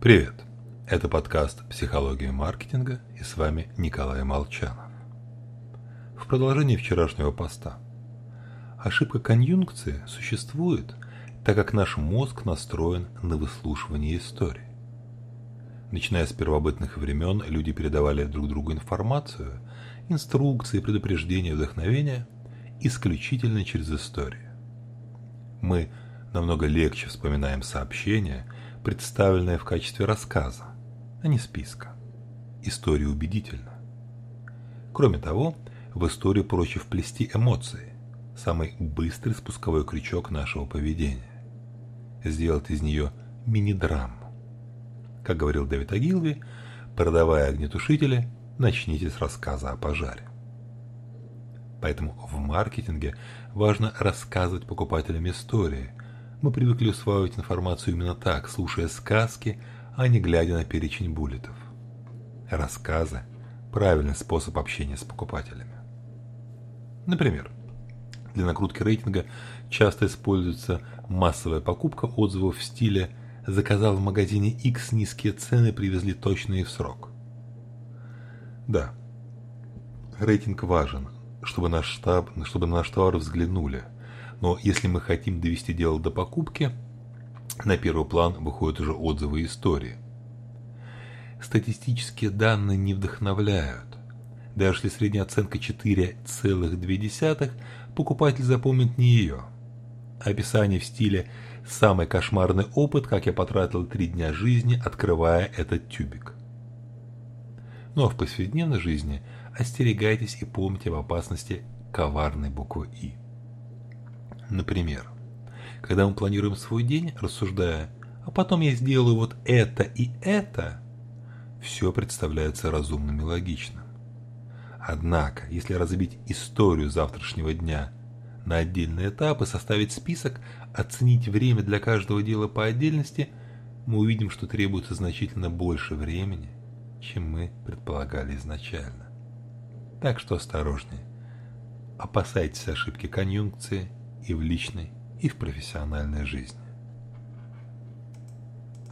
Привет! Это подкаст «Психология маркетинга» и с вами Николай Молчанов. В продолжении вчерашнего поста. Ошибка конъюнкции существует, так как наш мозг настроен на выслушивание истории. Начиная с первобытных времен, люди передавали друг другу информацию, инструкции, предупреждения, вдохновения исключительно через историю. Мы намного легче вспоминаем сообщения, представленные в качестве рассказа, а не списка. История убедительна. Кроме того, в историю проще вплести эмоции, самый быстрый спусковой крючок нашего поведения. Сделать из нее мини-драму. Как говорил Дэвид Агилви, продавая огнетушители, начните с рассказа о пожаре. Поэтому в маркетинге важно рассказывать покупателям истории, мы привыкли усваивать информацию именно так, слушая сказки, а не глядя на перечень буллетов. Рассказы – правильный способ общения с покупателями. Например, для накрутки рейтинга часто используется массовая покупка отзывов в стиле «заказал в магазине X низкие цены, привезли точно и в срок». Да, рейтинг важен, чтобы, наш штаб, чтобы на наш товар взглянули – но если мы хотим довести дело до покупки, на первый план выходят уже отзывы и истории. Статистические данные не вдохновляют. Даже если средняя оценка 4,2, покупатель запомнит не ее. Описание в стиле «самый кошмарный опыт, как я потратил три дня жизни, открывая этот тюбик». Ну а в повседневной жизни остерегайтесь и помните об опасности коварной буквы «и». Например, когда мы планируем свой день, рассуждая, а потом я сделаю вот это и это, все представляется разумным и логичным. Однако, если разбить историю завтрашнего дня на отдельные этапы, составить список, оценить время для каждого дела по отдельности, мы увидим, что требуется значительно больше времени, чем мы предполагали изначально. Так что осторожнее. Опасайтесь ошибки конъюнкции – и в личной, и в профессиональной жизни.